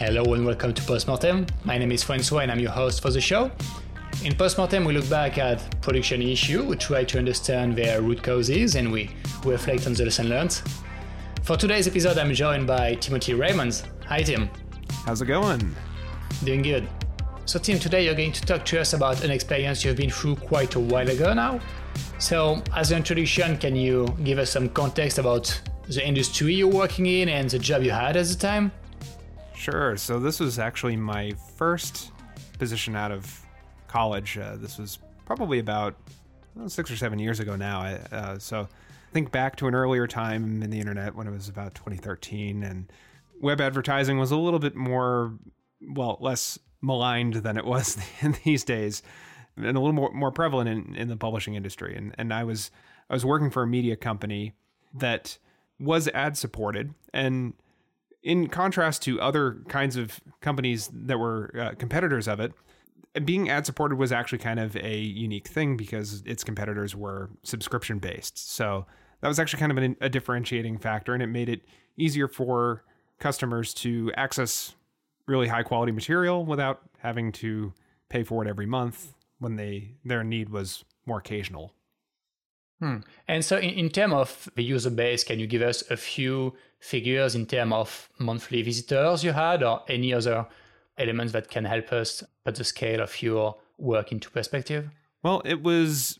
Hello and welcome to Postmortem. My name is Francois and I'm your host for the show. In Postmortem, we look back at production issue, we try to understand their root causes, and we reflect on the lesson learned. For today's episode, I'm joined by Timothy Raymonds. Hi, Tim. How's it going? Doing good. So, Tim, today you're going to talk to us about an experience you've been through quite a while ago now. So, as an introduction, can you give us some context about the industry you're working in and the job you had at the time? Sure. So, this was actually my first position out of college. Uh, this was probably about well, six or seven years ago now. Uh, so think back to an earlier time in the internet when it was about 2013, and web advertising was a little bit more, well, less maligned than it was in these days, and a little more more prevalent in, in the publishing industry. And and I was I was working for a media company that was ad supported and in contrast to other kinds of companies that were uh, competitors of it, being ad supported was actually kind of a unique thing because its competitors were subscription based. So that was actually kind of an, a differentiating factor, and it made it easier for customers to access really high quality material without having to pay for it every month when they their need was more occasional. Hmm. And so, in, in terms of the user base, can you give us a few figures in terms of monthly visitors you had, or any other elements that can help us put the scale of your work into perspective? Well, it was.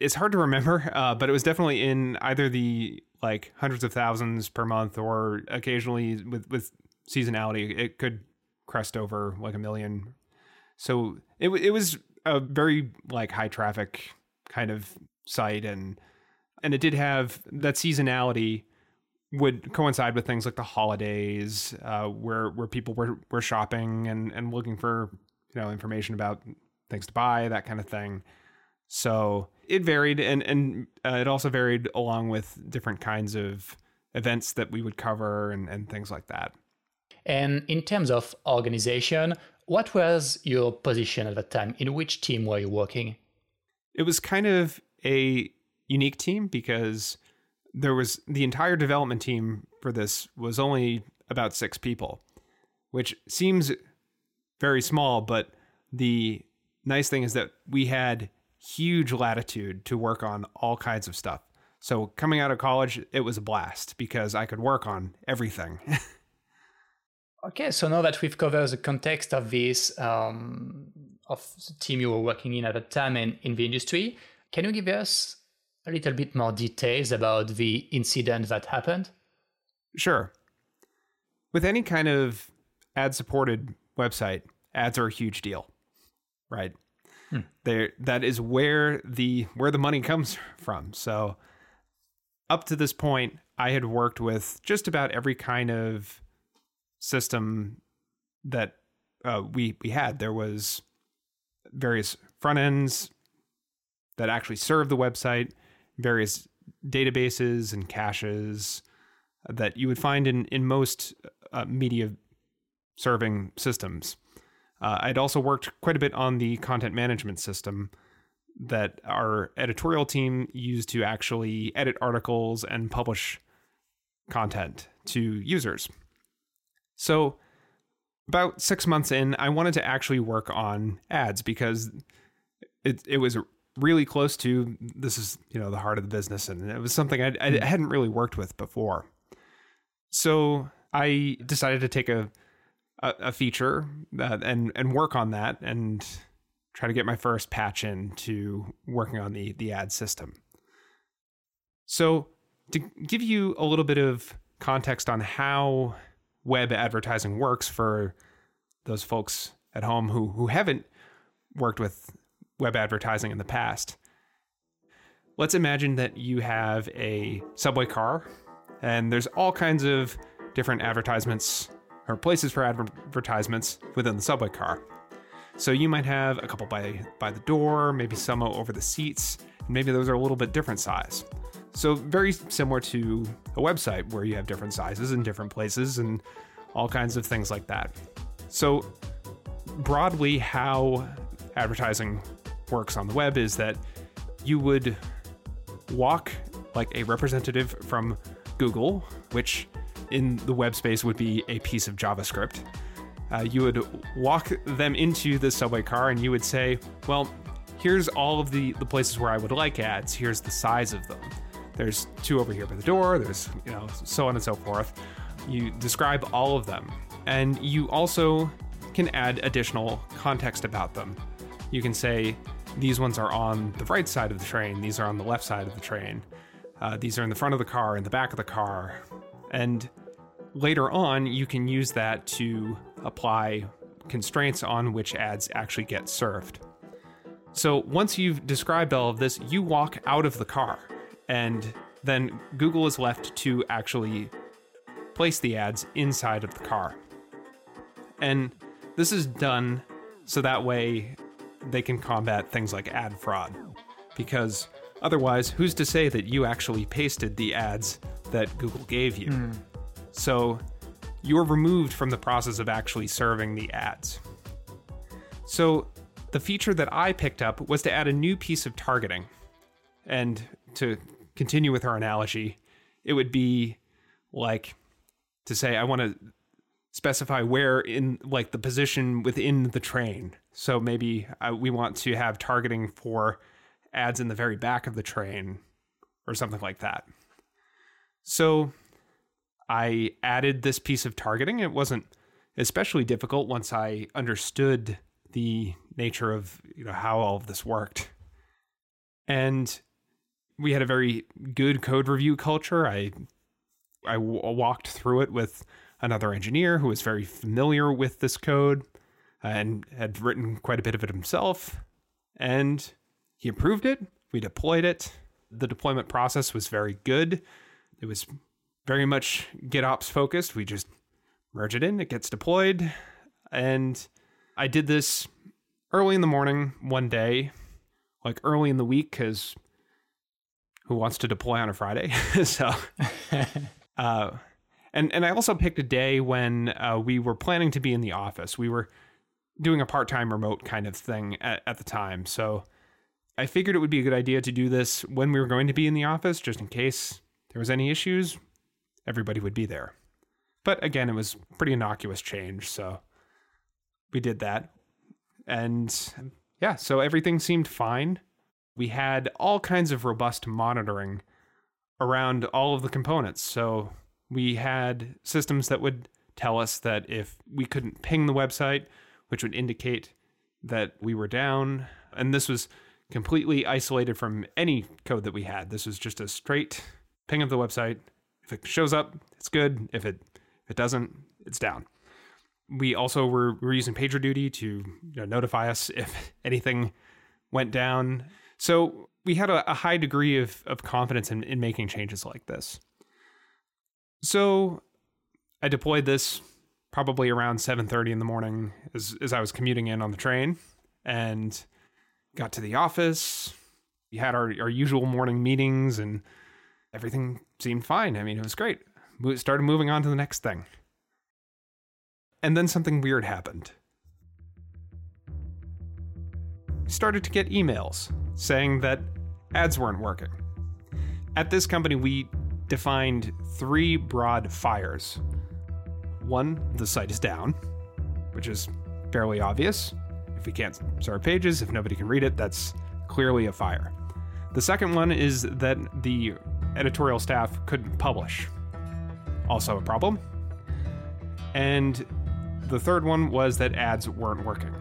It's hard to remember, uh, but it was definitely in either the like hundreds of thousands per month, or occasionally with with seasonality, it could crest over like a million. So it it was a very like high traffic kind of site, and and it did have that seasonality would coincide with things like the holidays, uh, where where people were were shopping and and looking for you know information about things to buy, that kind of thing. So it varied, and and uh, it also varied along with different kinds of events that we would cover and and things like that. And in terms of organization, what was your position at that time? In which team were you working? It was kind of a unique team because there was the entire development team for this was only about six people, which seems very small, but the nice thing is that we had huge latitude to work on all kinds of stuff. So coming out of college, it was a blast because I could work on everything. okay, so now that we've covered the context of this, um, of the team you were working in at the time and in the industry, can you give us a little bit more details about the incident that happened? Sure. With any kind of ad supported website, ads are a huge deal, right? Hmm. There that is where the where the money comes from. So up to this point, I had worked with just about every kind of system that uh, we we had. There was various front ends that actually serve the website various databases and caches that you would find in in most uh, media serving systems. Uh, I'd also worked quite a bit on the content management system that our editorial team used to actually edit articles and publish content to users. So, about six months in, I wanted to actually work on ads because it, it was really close to this is you know the heart of the business and it was something I, I hmm. hadn't really worked with before so i decided to take a a, a feature uh, and and work on that and try to get my first patch in to working on the the ad system so to give you a little bit of context on how web advertising works for those folks at home who who haven't worked with web advertising in the past. Let's imagine that you have a subway car and there's all kinds of different advertisements or places for advertisements within the subway car. So you might have a couple by by the door, maybe some over the seats, and maybe those are a little bit different size. So very similar to a website where you have different sizes in different places and all kinds of things like that. So broadly how advertising works on the web is that you would walk like a representative from Google, which in the web space would be a piece of JavaScript. uh, you would walk them into the subway car and you would say, well, here's all of the, the places where I would like ads. Here's the size of them. There's two over here by the door. There's, you know, so on and so forth. You describe all of them. And you also can add additional context about them. You can say, these ones are on the right side of the train, these are on the left side of the train, uh, these are in the front of the car, in the back of the car. And later on, you can use that to apply constraints on which ads actually get served. So once you've described all of this, you walk out of the car, and then Google is left to actually place the ads inside of the car. And this is done so that way they can combat things like ad fraud. Because otherwise, who's to say that you actually pasted the ads that Google gave you? Mm. So you're removed from the process of actually serving the ads. So the feature that I picked up was to add a new piece of targeting. And to continue with our analogy, it would be like to say, I want to specify where in like the position within the train. So maybe uh, we want to have targeting for ads in the very back of the train or something like that. So I added this piece of targeting. It wasn't especially difficult once I understood the nature of you know how all of this worked. And we had a very good code review culture. I I w- walked through it with another engineer who was very familiar with this code and had written quite a bit of it himself. And he approved it. We deployed it. The deployment process was very good. It was very much GitOps focused. We just merge it in, it gets deployed. And I did this early in the morning one day, like early in the week, because who wants to deploy on a Friday? so, uh, and and I also picked a day when uh, we were planning to be in the office. We were doing a part time remote kind of thing at, at the time, so I figured it would be a good idea to do this when we were going to be in the office, just in case there was any issues. Everybody would be there. But again, it was pretty innocuous change, so we did that. And yeah, so everything seemed fine. We had all kinds of robust monitoring around all of the components. So we had systems that would tell us that if we couldn't ping the website, which would indicate that we were down, and this was completely isolated from any code that we had. This was just a straight ping of the website. If it shows up, it's good. If it if it doesn't, it's down. We also were, were using PagerDuty to you know, notify us if anything went down. So we had a, a high degree of, of confidence in, in making changes like this. So I deployed this probably around 7:30 in the morning as as I was commuting in on the train and got to the office. We had our, our usual morning meetings and everything seemed fine. I mean, it was great. We started moving on to the next thing. And then something weird happened. Started to get emails saying that ads weren't working. At this company, we defined three broad fires. One, the site is down, which is fairly obvious. If we can't serve pages, if nobody can read it, that's clearly a fire. The second one is that the editorial staff couldn't publish. Also a problem. And the third one was that ads weren't working.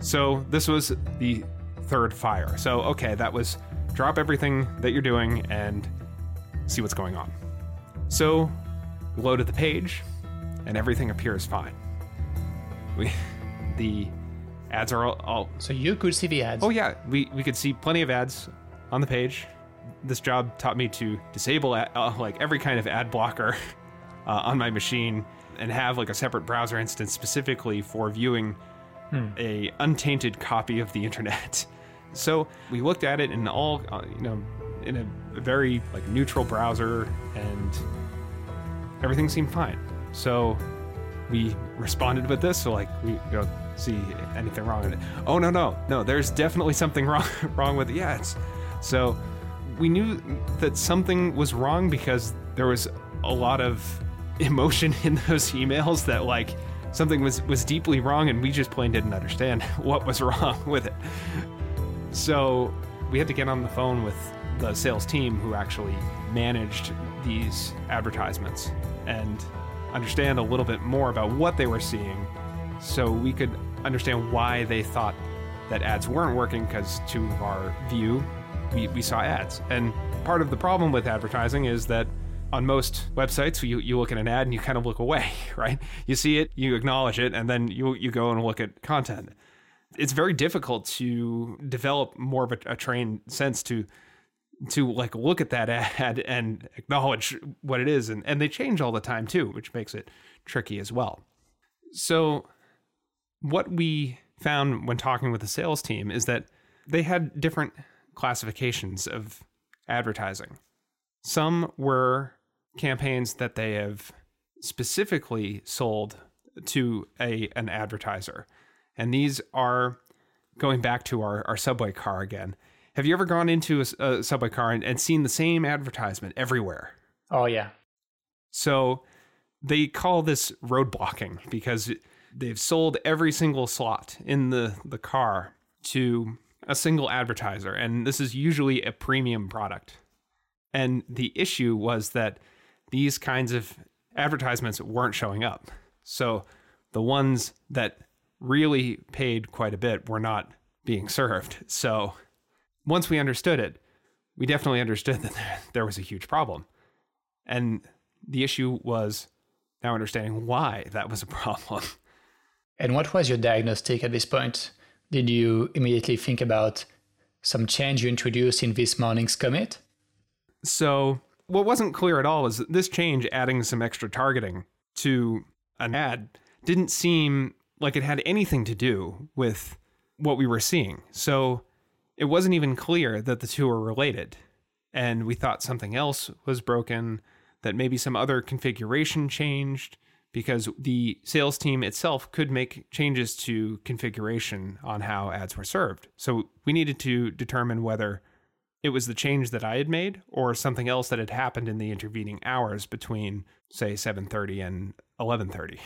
So this was the third fire. So, okay, that was drop everything that you're doing and see what's going on. So, we loaded the page, and everything appears fine. We, the ads are all, all, So you could see the ads. Oh yeah, we we could see plenty of ads on the page. This job taught me to disable ad, uh, like every kind of ad blocker uh, on my machine and have like a separate browser instance specifically for viewing hmm. a untainted copy of the internet. So we looked at it and all, uh, you know, in a very like neutral browser and everything seemed fine. So we responded with this. So like we don't see anything wrong with it. Oh no no no! There's definitely something wrong wrong with it. Yeah, it's so we knew that something was wrong because there was a lot of emotion in those emails that like something was was deeply wrong and we just plain didn't understand what was wrong with it. So we had to get on the phone with the sales team who actually managed these advertisements and understand a little bit more about what they were seeing so we could understand why they thought that ads weren't working because to our view we, we saw ads. And part of the problem with advertising is that on most websites you, you look at an ad and you kind of look away right? You see it you acknowledge it and then you, you go and look at content. It's very difficult to develop more of a, a trained sense to to like look at that ad and acknowledge what it is and, and they change all the time too which makes it tricky as well so what we found when talking with the sales team is that they had different classifications of advertising some were campaigns that they have specifically sold to a an advertiser and these are going back to our, our subway car again. Have you ever gone into a, a subway car and, and seen the same advertisement everywhere? Oh, yeah. So they call this road blocking because they've sold every single slot in the, the car to a single advertiser. And this is usually a premium product. And the issue was that these kinds of advertisements weren't showing up. So the ones that really paid quite a bit were not being served. So once we understood it, we definitely understood that there was a huge problem. And the issue was now understanding why that was a problem. And what was your diagnostic at this point? Did you immediately think about some change you introduced in this morning's commit? So, what wasn't clear at all was that this change, adding some extra targeting to an ad, didn't seem like it had anything to do with what we were seeing. So it wasn't even clear that the two were related. And we thought something else was broken, that maybe some other configuration changed, because the sales team itself could make changes to configuration on how ads were served. So we needed to determine whether it was the change that I had made or something else that had happened in the intervening hours between say 7:30 and 11:30.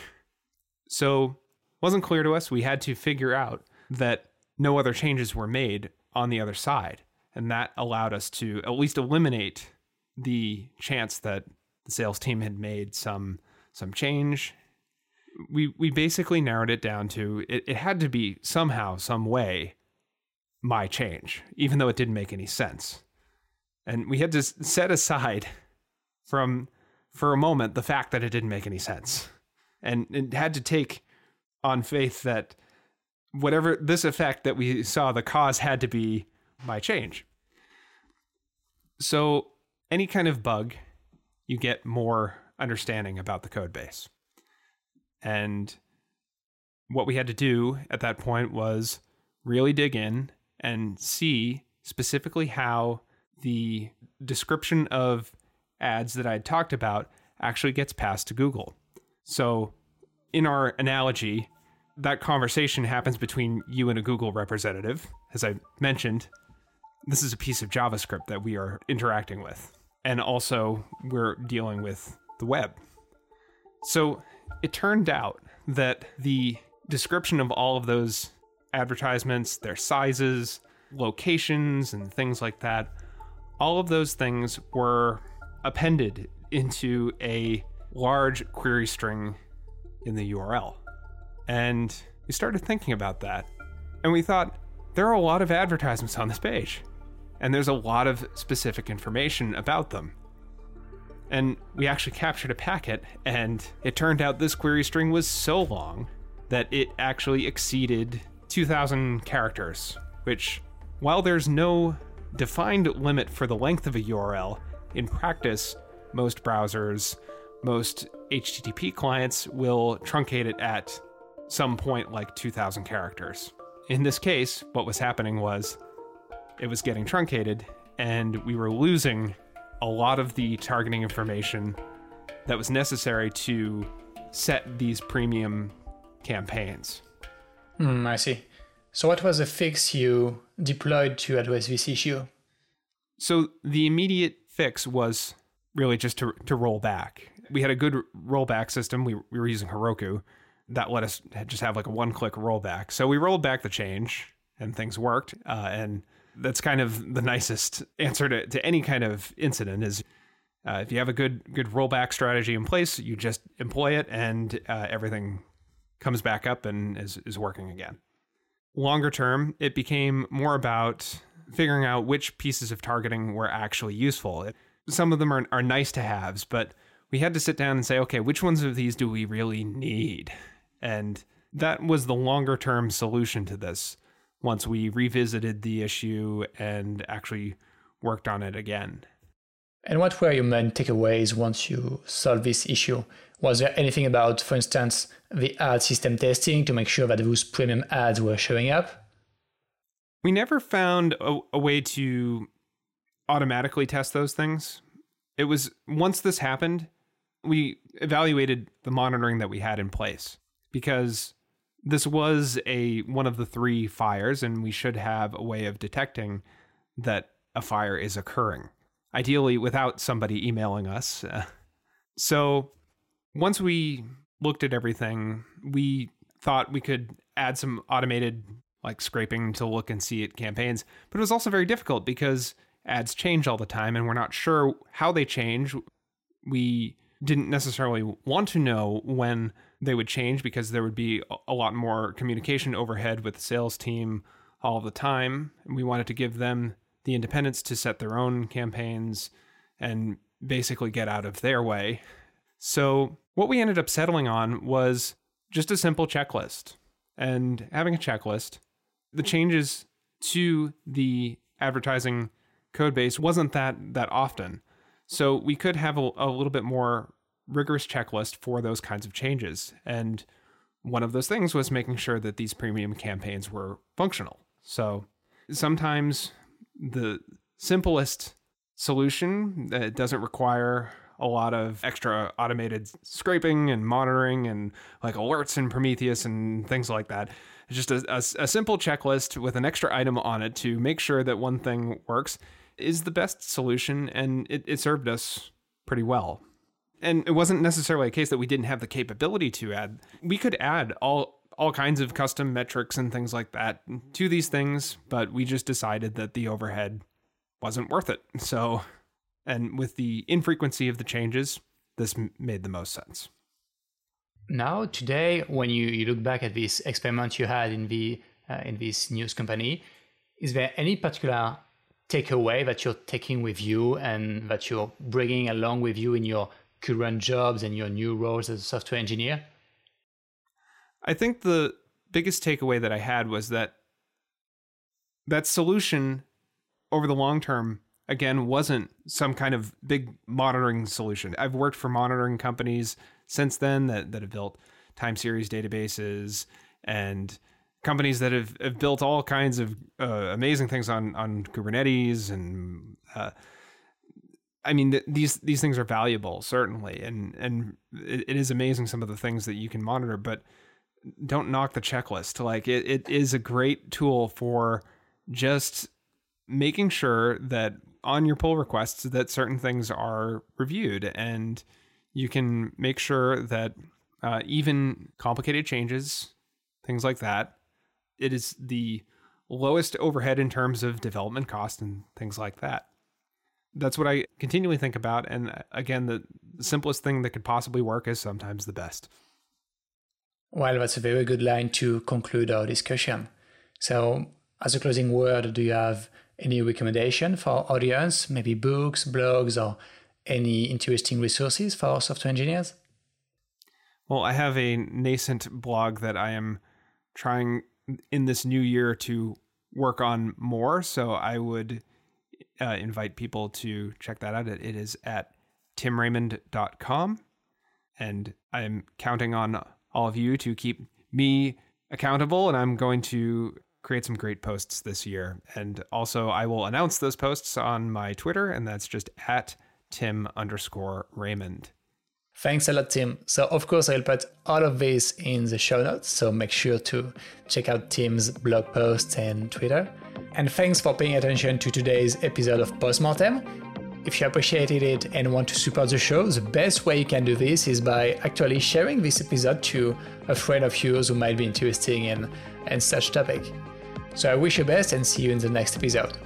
So wasn't clear to us. We had to figure out that no other changes were made on the other side. And that allowed us to at least eliminate the chance that the sales team had made some some change. We we basically narrowed it down to it, it had to be somehow, some way, my change, even though it didn't make any sense. And we had to set aside from for a moment the fact that it didn't make any sense. And it had to take on faith that whatever this effect that we saw, the cause had to be my change. So, any kind of bug, you get more understanding about the code base. And what we had to do at that point was really dig in and see specifically how the description of ads that I talked about actually gets passed to Google. So, in our analogy, that conversation happens between you and a Google representative. As I mentioned, this is a piece of JavaScript that we are interacting with. And also, we're dealing with the web. So it turned out that the description of all of those advertisements, their sizes, locations, and things like that, all of those things were appended into a large query string in the URL. And we started thinking about that. And we thought, there are a lot of advertisements on this page, and there's a lot of specific information about them. And we actually captured a packet, and it turned out this query string was so long that it actually exceeded 2,000 characters, which, while there's no defined limit for the length of a URL, in practice, most browsers, most HTTP clients will truncate it at some point like 2,000 characters. In this case, what was happening was it was getting truncated, and we were losing a lot of the targeting information that was necessary to set these premium campaigns. Mm, I see. So, what was the fix you deployed to address this issue? So, the immediate fix was really just to, to roll back. We had a good rollback system. We, we were using Heroku that let us just have like a one click rollback. So we rolled back the change and things worked. Uh, and that's kind of the nicest answer to, to any kind of incident is uh, if you have a good good rollback strategy in place, you just employ it and uh, everything comes back up and is, is working again. Longer term, it became more about figuring out which pieces of targeting were actually useful. Some of them are, are nice to haves, but we had to sit down and say, okay, which ones of these do we really need? And that was the longer term solution to this once we revisited the issue and actually worked on it again. And what were your main takeaways once you solved this issue? Was there anything about, for instance, the ad system testing to make sure that those premium ads were showing up? We never found a, a way to automatically test those things. It was once this happened, we evaluated the monitoring that we had in place because this was a one of the three fires and we should have a way of detecting that a fire is occurring ideally without somebody emailing us. So once we looked at everything we thought we could add some automated like scraping to look and see at campaigns but it was also very difficult because ads change all the time and we're not sure how they change. We didn't necessarily want to know when they would change because there would be a lot more communication overhead with the sales team all the time. We wanted to give them the independence to set their own campaigns and basically get out of their way. So, what we ended up settling on was just a simple checklist. And having a checklist, the changes to the advertising code base wasn't that that often. So we could have a, a little bit more rigorous checklist for those kinds of changes. And one of those things was making sure that these premium campaigns were functional. So sometimes the simplest solution that doesn't require a lot of extra automated scraping and monitoring and like alerts in Prometheus and things like that. It's just a, a, a simple checklist with an extra item on it to make sure that one thing works is the best solution, and it, it served us pretty well. And it wasn't necessarily a case that we didn't have the capability to add. We could add all all kinds of custom metrics and things like that to these things, but we just decided that the overhead wasn't worth it. So, and with the infrequency of the changes, this made the most sense. Now, today, when you, you look back at this experiment you had in the uh, in this news company, is there any particular takeaway that you're taking with you and that you're bringing along with you in your current jobs and your new roles as a software engineer? I think the biggest takeaway that I had was that that solution over the long term again wasn't some kind of big monitoring solution. I've worked for monitoring companies since then that that have built time series databases and companies that have, have built all kinds of uh, amazing things on on Kubernetes and uh, I mean th- these these things are valuable certainly and and it, it is amazing some of the things that you can monitor but don't knock the checklist like it, it is a great tool for just making sure that on your pull requests that certain things are reviewed and you can make sure that uh, even complicated changes things like that it is the lowest overhead in terms of development cost and things like that. That's what I continually think about. And uh, again, the simplest thing that could possibly work is sometimes the best. Well, that's a very good line to conclude our discussion. So, as a closing word, do you have any recommendation for our audience? Maybe books, blogs, or any interesting resources for software engineers? Well, I have a nascent blog that I am trying in this new year to work on more. So I would uh, invite people to check that out. It is at timraymond.com. And I'm counting on all of you to keep me accountable. And I'm going to create some great posts this year. And also, I will announce those posts on my Twitter, and that's just at Tim underscore Raymond. Thanks a lot, Tim. So, of course, I'll put all of this in the show notes, so make sure to check out Tim's blog posts and Twitter. And thanks for paying attention to today's episode of Postmortem. if you appreciated it and want to support the show, the best way you can do this is by actually sharing this episode to a friend of yours who might be interested in, in such topic. So I wish you best and see you in the next episode.